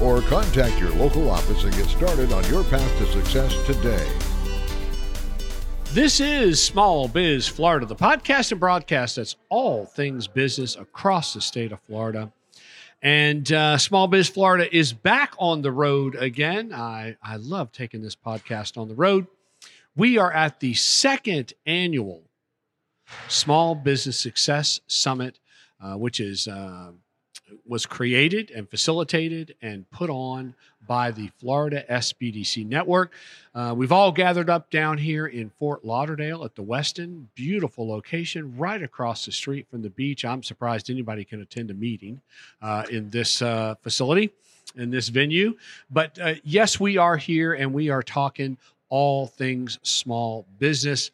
or contact your local office and get started on your path to success today. This is Small Biz Florida, the podcast and broadcast that's all things business across the state of Florida. And uh, Small Biz Florida is back on the road again. I, I love taking this podcast on the road. We are at the second annual Small Business Success Summit, uh, which is uh, was created and facilitated and put on by the Florida SBDC Network. Uh, we've all gathered up down here in Fort Lauderdale at the Westin. Beautiful location right across the street from the beach. I'm surprised anybody can attend a meeting uh, in this uh, facility, in this venue. But uh, yes, we are here and we are talking all things small business.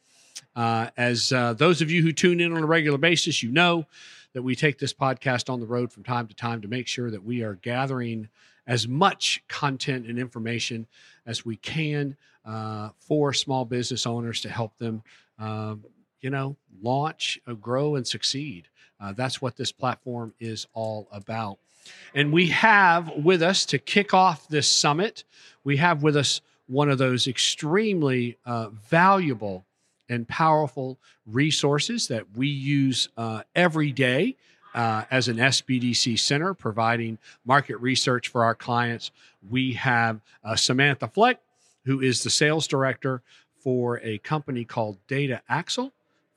Uh, as uh, those of you who tune in on a regular basis, you know that we take this podcast on the road from time to time to make sure that we are gathering as much content and information as we can uh, for small business owners to help them, um, you know, launch, uh, grow, and succeed. Uh, that's what this platform is all about. And we have with us to kick off this summit, we have with us one of those extremely uh, valuable and powerful resources that we use uh, every day uh, as an SBDC center, providing market research for our clients. We have uh, Samantha Fleck, who is the sales director for a company called Data Axle,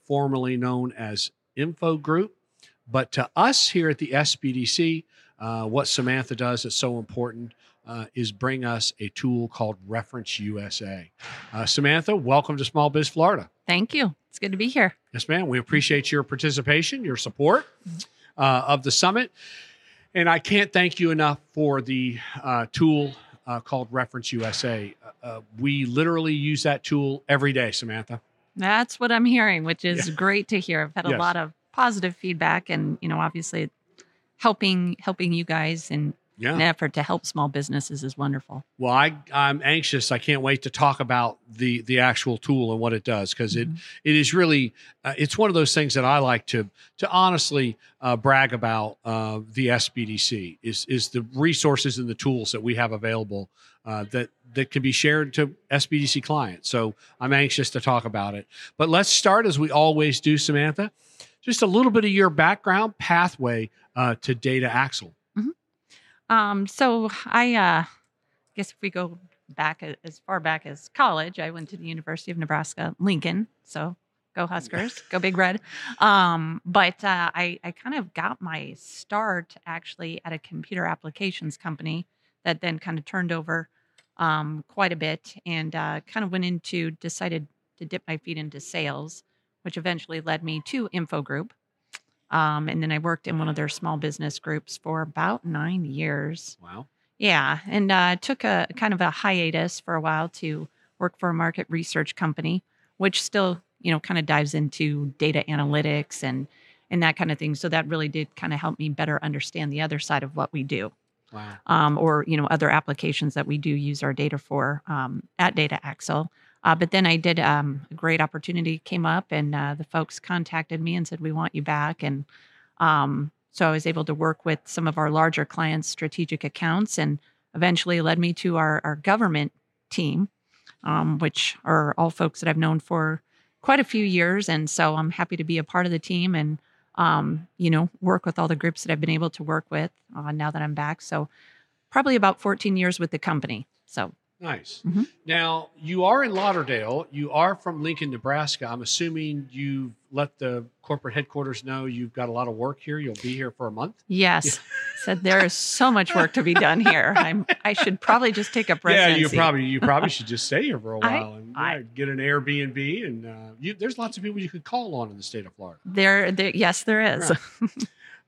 formerly known as Info Group. But to us here at the SBDC, uh, what Samantha does is so important uh, is bring us a tool called Reference USA. Uh, Samantha, welcome to Small Biz Florida. Thank you. It's good to be here. Yes, ma'am. We appreciate your participation, your support uh, of the summit. And I can't thank you enough for the uh, tool uh, called Reference USA. Uh, we literally use that tool every day, Samantha. That's what I'm hearing, which is Yeah. great to hear. I've had a Yes. lot of positive feedback and, you know, obviously helping helping you guys in Yeah. an effort to help small businesses is wonderful. Well, I, I'm anxious. I can't wait to talk about the the actual tool and what it does because it it is really uh, it's one of those things that I like to to honestly uh, brag about. Uh, the SBDC is is the resources and the tools that we have available uh, that that can be shared to SBDC clients. So I'm anxious to talk about it. But let's start as we always do, Samantha. Just a little bit of your background pathway uh, to Data Axle. Um, so I uh guess if we go back as far back as college, I went to the University of Nebraska, Lincoln. So go Huskers, go Big Red. Um, but uh, I, I kind of got my start actually at a computer applications company that then kind of turned over um, quite a bit and uh, kind of went into decided to dip my feet into sales, which eventually led me to Info Group. Um, and then I worked in one of their small business groups for about nine years. Wow. Yeah, and uh, took a kind of a hiatus for a while to work for a market research company, which still, you know, kind of dives into data analytics and and that kind of thing. So that really did kind of help me better understand the other side of what we do, Wow. um, or you know, other applications that we do use our data for um, at Data Axle. Uh, but then I did um, a great opportunity came up, and uh, the folks contacted me and said, "We want you back." And um, so I was able to work with some of our larger clients' strategic accounts, and eventually led me to our, our government team, um, which are all folks that I've known for quite a few years. And so I'm happy to be a part of the team and, um, you know, work with all the groups that I've been able to work with uh, now that I'm back. So probably about 14 years with the company. So Nice. Mhm. Now, you are in Lauderdale. You are from Lincoln, Nebraska. I'm assuming you let the corporate headquarters know you've got a lot of work here. You'll be here for a month. yes, said there is so much work to be done here. I'm, I should probably just take up residency. Yeah, you probably you probably should just stay here for a while and I- get an Airbnb. And uh, you, there's lots of people you could call on in the state of Florida. There, there, yes, there is.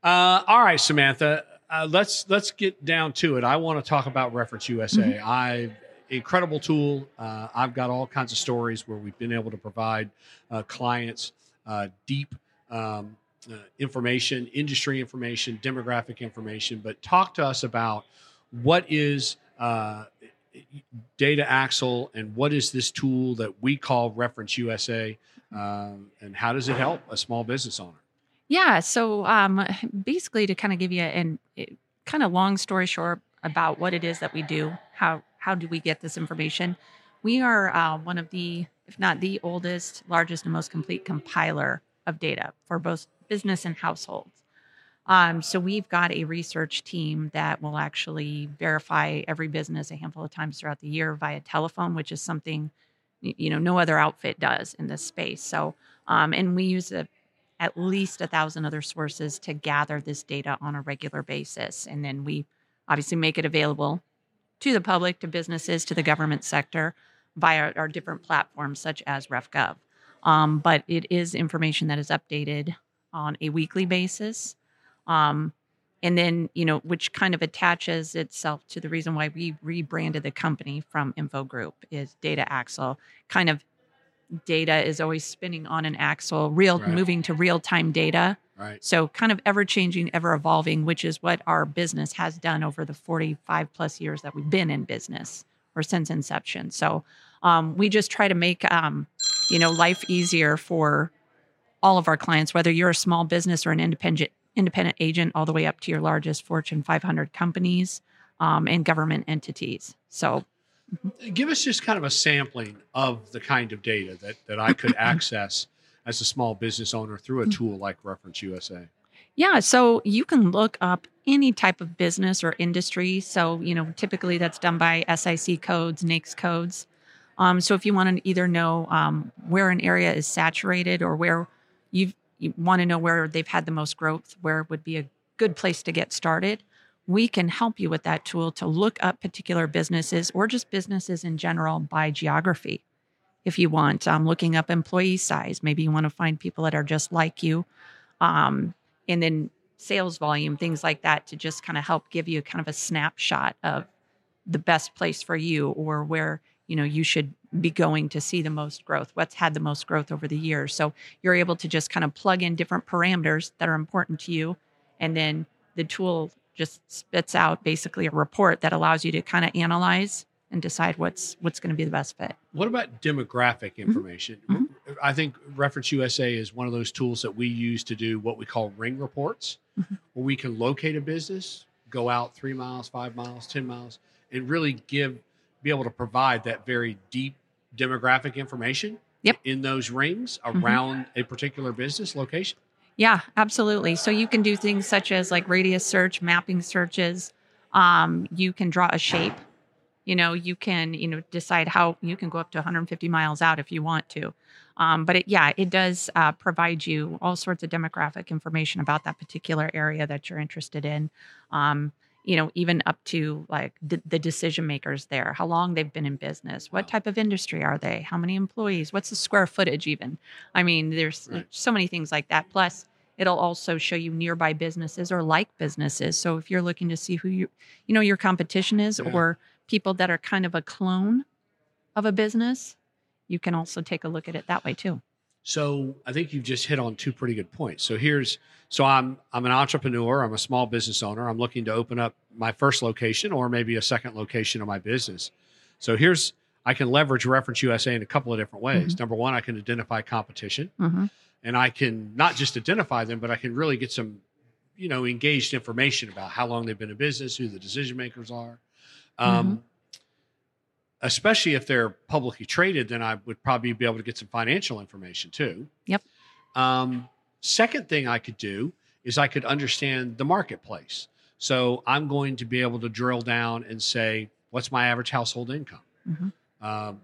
Uh, all right, Samantha. Uh, let's let's get down to it. I want to talk about Reference USA. Mm-hmm. I incredible tool. Uh, I've got all kinds of stories where we've been able to provide uh, clients uh, deep um, uh, information, industry information, demographic information. But talk to us about what is uh, Data Axle and what is this tool that we call Reference USA, um, and how does it help a small business owner? Yeah. So um, basically, to kind of give you an kind of long story short about what it is that we do, how how do we get this information? We are uh, one of the, if not the oldest, largest, and most complete compiler of data for both business and households. Um, so we've got a research team that will actually verify every business a handful of times throughout the year via telephone, which is something you know no other outfit does in this space. So um, and we use a, at least a thousand other sources to gather this data on a regular basis, and then we obviously make it available to the public, to businesses, to the government sector via our different platforms such as RefGov. Um, but it is information that is updated on a weekly basis. Um, and then, you know, which kind of attaches itself to the reason why we rebranded the company from Info Group is Data Axle. Kind of data is always spinning on an axle, real right. moving to real time data. Right. So kind of ever changing, ever evolving, which is what our business has done over the 45 plus years that we've been in business or since inception. So um, we just try to make um, you know life easier for all of our clients, whether you're a small business or an independent independent agent, all the way up to your largest Fortune 500 companies um, and government entities. So. Give us just kind of a sampling of the kind of data that that I could access as a small business owner through a mm-hmm. tool like Reference USA. Yeah, so you can look up any type of business or industry. So, you know, typically that's done by SIC codes, NAICS codes. Um, so if you want to either know um, where an area is saturated or where you want to know where they've had the most growth, where would be a good place to get started, we can help you with that tool to look up particular businesses or just businesses in general by geography. If you want, um, looking up employee size, maybe you want to find people that are just like you. Um, and then sales volume, things like that, to just kind of help give you kind of a snapshot of the best place for you or where you know you should be going to see the most growth what's had the most growth over the years so you're able to just kind of plug in different parameters that are important to you and then the tool just spits out basically a report that allows you to kind of analyze and decide what's what's going to be the best fit what about demographic mm-hmm. information mm-hmm. i think reference usa is one of those tools that we use to do what we call ring reports mm-hmm. where we can locate a business go out three miles five miles ten miles and really give be able to provide that very deep demographic information yep. in those rings mm-hmm. around mm-hmm. a particular business location? Yeah, absolutely. So you can do things such as like radius search, mapping searches. Um, you can draw a shape. You know, you can you know decide how you can go up to 150 miles out if you want to. Um, but it, yeah, it does uh, provide you all sorts of demographic information about that particular area that you're interested in. Um, you know, even up to like d- the decision makers there, how long they've been in business, what type of industry are they, how many employees, what's the square footage, even. I mean, there's right. so many things like that. Plus, it'll also show you nearby businesses or like businesses. So if you're looking to see who you, you know, your competition is yeah. or people that are kind of a clone of a business, you can also take a look at it that way too. So I think you've just hit on two pretty good points. So here's so I'm I'm an entrepreneur, I'm a small business owner. I'm looking to open up my first location or maybe a second location of my business. So here's I can leverage Reference USA in a couple of different ways. Mm-hmm. Number one, I can identify competition, mm-hmm. And I can not just identify them, but I can really get some, you know, engaged information about how long they've been in business, who the decision makers are. Um, mm-hmm especially if they're publicly traded, then I would probably be able to get some financial information too. Yep. Um, second thing I could do is I could understand the marketplace. So I'm going to be able to drill down and say, what's my average household income? Mm-hmm. Um,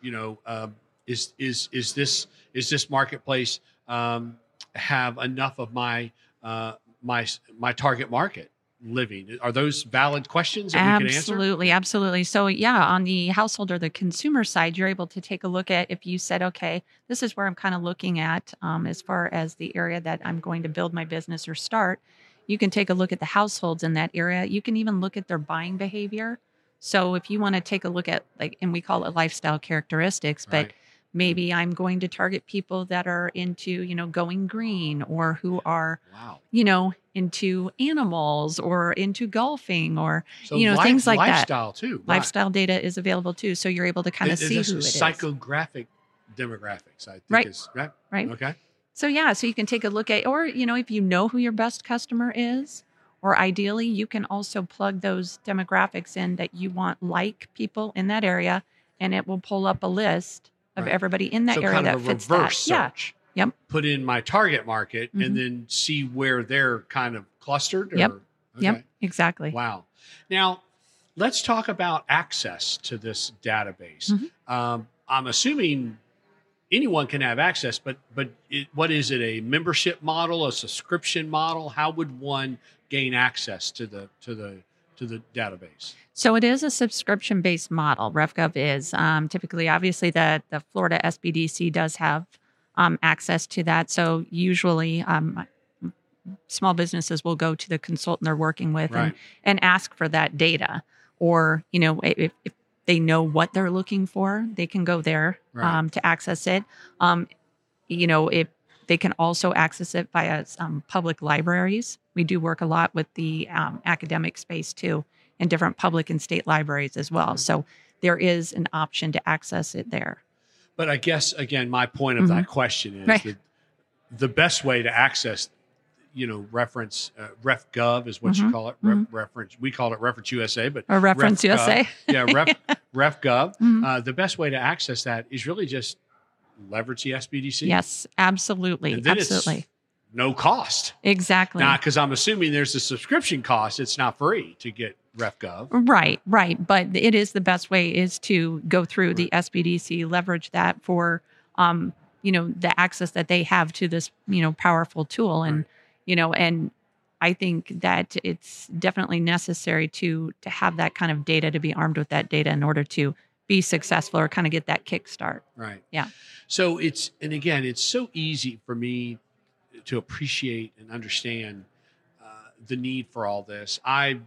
you know, uh, is is is this is this marketplace um, have enough of my uh, my my target market? living? Are those valid questions that absolutely, Absolutely. So, yeah, on the household or the consumer side, you're able to take a look at if you said, okay, this is where I'm kind of looking at um, as far as the area that I'm going to build my business or start. You can take a look at the households in that area. You can even look at their buying behavior. So if you want to take a look at like, and we call it lifestyle characteristics, but Right. Mm. maybe I'm going to target people that are into, you know, going green or who are, Wow. you know, into animals or into golfing or So You know, life- things like that. lifestyle too. right. lifestyle data is available too. So you're able to kind of see who it is is. psychographic demographics. I think Right. is right. Right. Okay. So yeah, so you can take a look at, or you know, if you know who your best customer is, or ideally, you can also plug those demographics in that you want like people in that area, and it will pull up a list of Right. everybody in that so area kind that of a fits that. Yeah. Yep. Put in my target market Mhm. and then see where they're kind of clustered. Yep. Or, yep, okay. exactly. Wow. Now, let's talk about access to this database. Mhm. Um, I'm assuming anyone can have access, but but it, what is it? A membership model, a subscription model? How would one gain access to the to the to the database? So it is a subscription based model. RefGov is um, typically, obviously, the the Florida SBDC does have um, access to that. So usually, um, small businesses will go to the consultant they're working with and Right. and ask for that data or you know if, if they know what they're looking for they can go there Right. um, to access it um, you know if they can also access it via um, public libraries we do work a lot with the um, academic space too and different public and state libraries as well Mhm. so there is an option to access it there But I guess again, my point of that question is Mm-hmm. Right. that the best way to access, you know, reference uh, RefGov is what you Mhm. call it. Ref, Reference. We call it Reference USA, but or reference RefGov. usa yeah, Ref, RefGov. Mhm. Uh, the best way to access that is really just leverage the SBDC. yes absolutely absolutely no cost. exactly Not because I'm assuming there's a subscription cost. It's not free to get RefGov. Right, right. But it is the best way is to go through the SBDC, leverage that for, um, you know, the access that they have to this, you know, powerful tool, and Right. you know, and I think that it's definitely necessary to to have that kind of data to be armed with that data in order to be successful or kind of get that kickstart. Right. Yeah. So it's and again, it's so easy for me to appreciate and understand uh, the need for all this. I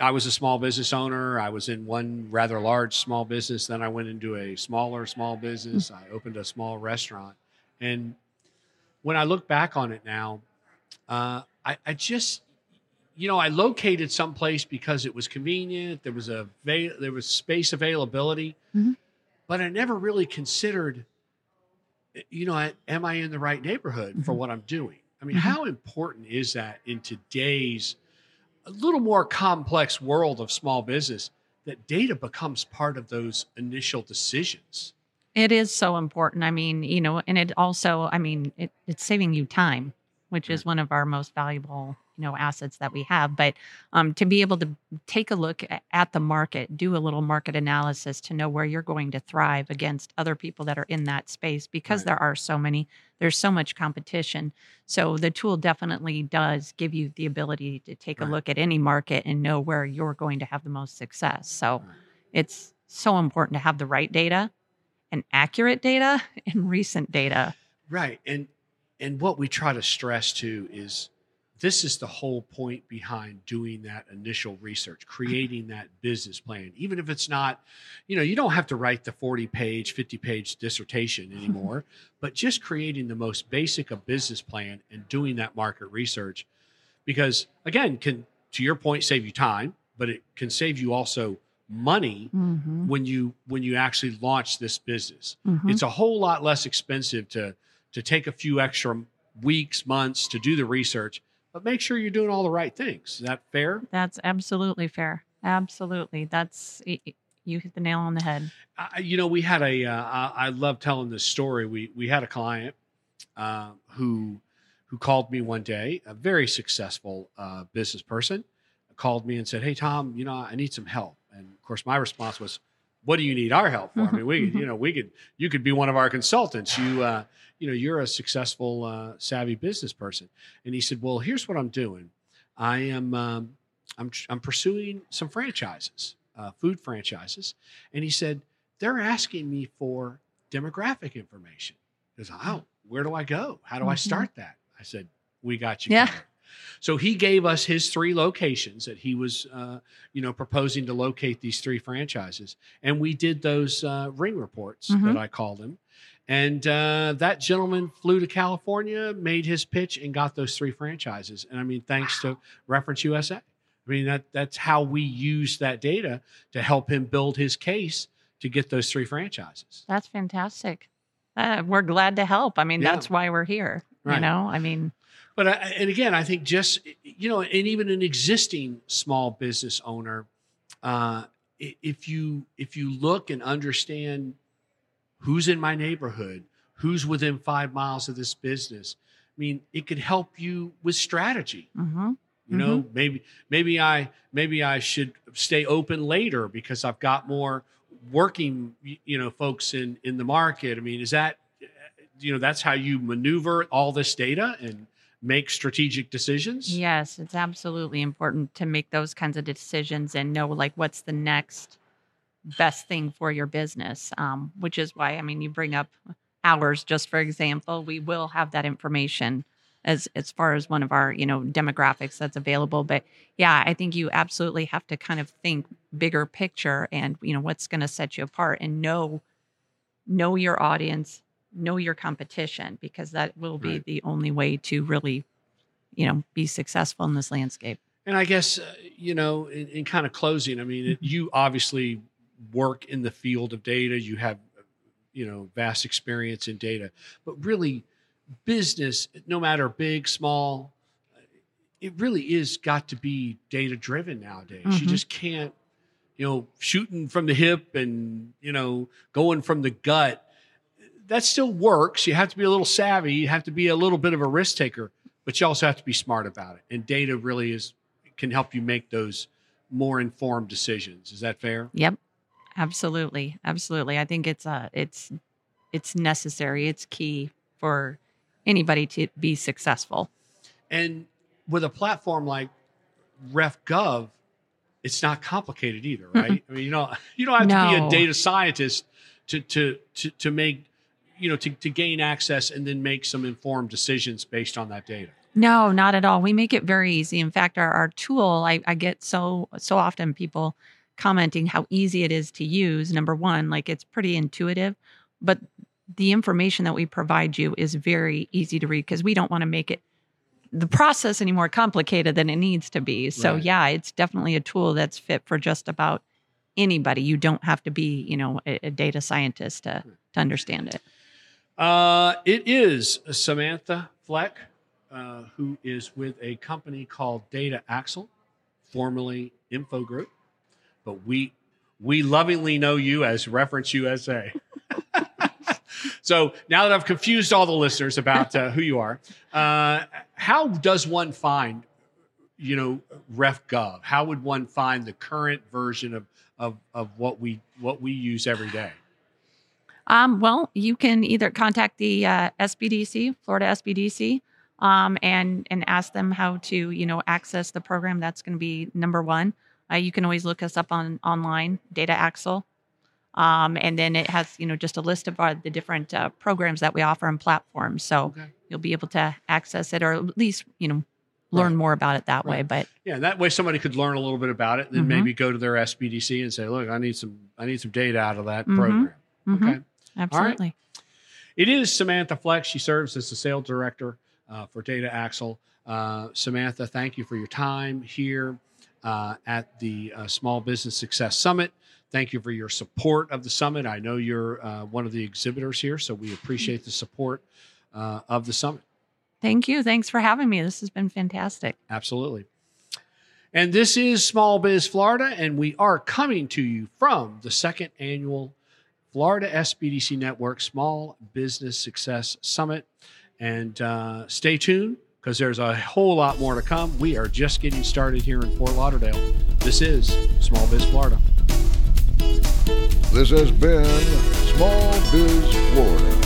I was a small business owner. I was in one rather large small business. Then I went into a smaller small business. I opened a small restaurant, and when I look back on it now, uh, I, I just you know I located someplace because it was convenient. There was a there was space availability, Mhm. but I never really considered you know, am I in the right neighborhood for Mhm. what I'm doing? I mean, Mhm. how important is that in today's a little more complex world of small business that data becomes part of those initial decisions? It is so important. I mean, you know, and it also, I mean, it, it's saving you time, which is one of our most valuable, you know, assets that we have. But um, to be able to take a look at the market, do a little market analysis to know where you're going to thrive against other people that are in that space, because Right. there are so many, there's so much competition. So the tool definitely does give you the ability to take a look at any market and know where you're going to have the most success. So Right. it's so important to have the right data and accurate data and recent data. Right. And and what we try to stress too is this is the whole point behind doing that initial research, creating that business plan. Even if it's not, you know, you don't have to write the 40 page, 50 page dissertation anymore, but just creating the most basic of business plan and doing that market research because again, can to your point save you time, but it can save you also money Mm-hmm. when you when you actually launch this business Mhm. it's a whole lot less expensive to to take a few extra weeks months to do the research but make sure you're doing all the right things is that fair That's absolutely fair. Absolutely. That's you hit the nail on the head. I, you know we had a uh, I, I love telling this story we we had a client uh, who who called me one day a very successful uh, business person called me and said hey tom you know i need some help and of course my response was what do you need our help for i mean we could you know we could you could be one of our consultants you uh, you know you're a successful uh, savvy business person and he said well here's what i'm doing i am um, I'm, I'm pursuing some franchises uh, food franchises and he said they're asking me for demographic information. He goes, oh, where do I go? How do I Mhm. start that? I said, we got you. Yeah. covered." So he gave us his three locations that he was, uh, you know, proposing to locate these three franchises, and we did those uh, ring reports Mhm. that I called him. And uh, that gentleman flew to California, made his pitch, and got those three franchises. And I mean, thanks to Reference USA. I mean, that that's how we use that data to help him build his case to get those three franchises. That's fantastic. Uh, we're glad to help. I mean, Yeah. that's why we're here. You know, I mean, But I, and again, I think just you know, and even an existing small business owner, uh, if you if you look and understand who's in my neighborhood, who's within five miles of this business, I mean, it could help you with strategy. mhm. You know, maybe maybe I maybe I should stay open later because I've got more working you know folks in in the market. I mean, is that you know that's how you maneuver all this data and make strategic decisions? yes, it's absolutely important to make those kinds of decisions and know like what's the next best thing for your business. Um, which is why, I mean, you bring up hours, just for example, we will have that information as as far as one of our you know demographics that's available but yeah i think you absolutely have to kind of think bigger picture and you know what's going to set you apart and know know your audience know your competition because that will be Right. the only way to really you know be successful in this landscape And I guess uh, you know, in, in kind of closing, I mean, it, Mm-hmm. you obviously work in the field of data. You have, you know, vast experience in data, but really, business, no matter big, small, it really is got to be data driven nowadays. You Mhm. just can't, you know, shooting from the hip and you know going from the gut. That still works. You have to be a little savvy. You have to be a little bit of a risk taker, but you also have to be smart about it. And data really is can help you make those more informed decisions. Is that fair? yep absolutely absolutely i think it's uh it's it's necessary it's key for anybody to be successful And with a platform like RefGov, it's not complicated either, right? I mean, you know, you don't have to be a data scientist to to to to make you know to, to gain access and then make some informed decisions based on that data. No, not at all. We make it very easy. In fact, our, our tool, I, I get so so often people commenting how easy it is to use. Number one, like it's pretty intuitive, but the information that we provide you is very easy to read because we don't want to make it the process any more complicated than it needs to be. So Right. yeah, it's definitely a tool that's fit for just about anybody. You don't have to be, you know, a, a data scientist to hmm. to understand it. Uh, it is Samantha Fleck, uh, who is with a company called Data Axle, formerly Info Group, but we we lovingly know you as Reference USA. so now that I've confused all the listeners about uh, who you are, uh, how does one find, you know, RefGov? How would one find the current version of of of what we what we use every day? Um, well, you can either contact the uh, SBDC, Florida SBDC, um, and and ask them how to you know access the program. That's going to be number one. Uh, you can always look us up on online, Data Axle, um, and then it has you know just a list of our, the different uh, programs that we offer and platforms. So Okay. you'll be able to access it, or at least you know learn Right. more about it that way. But Yeah, that way somebody could learn a little bit about it, and then Mhm. maybe go to their SBDC and say, "Look, I need some, I need some data out of that Mhm. program." mhm, Okay, absolutely. it is Samantha Fleck. She serves as the sales director uh, for Data Axle. Uh, Samantha, thank you for your time here uh, at the uh, Small Business Success Summit. Thank you for your support of the summit. I know you're uh, one of the exhibitors here, so we appreciate the support uh, of the summit. Thank you. Thanks for having me. This has been fantastic. Absolutely. And this is Small Biz Florida, and we are coming to you from the second annual Florida SBDC Network Small Business Success Summit. And uh, stay tuned because there's a whole lot more to come. We are just getting started here in Fort Lauderdale. This is Small Biz Florida. This has been Small Biz Florida,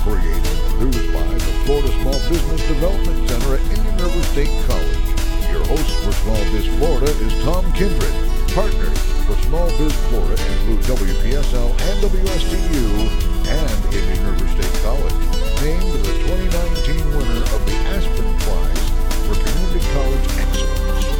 created and produced by the Florida Small Business Development Center at Indian River State College. Your host for Small Biz Florida is Tom Kindred partners for Small Biz Florida include WPSL and WSTU and Indian River State College, named the 2019 winner of the Aspen Prize for Community College Excellence.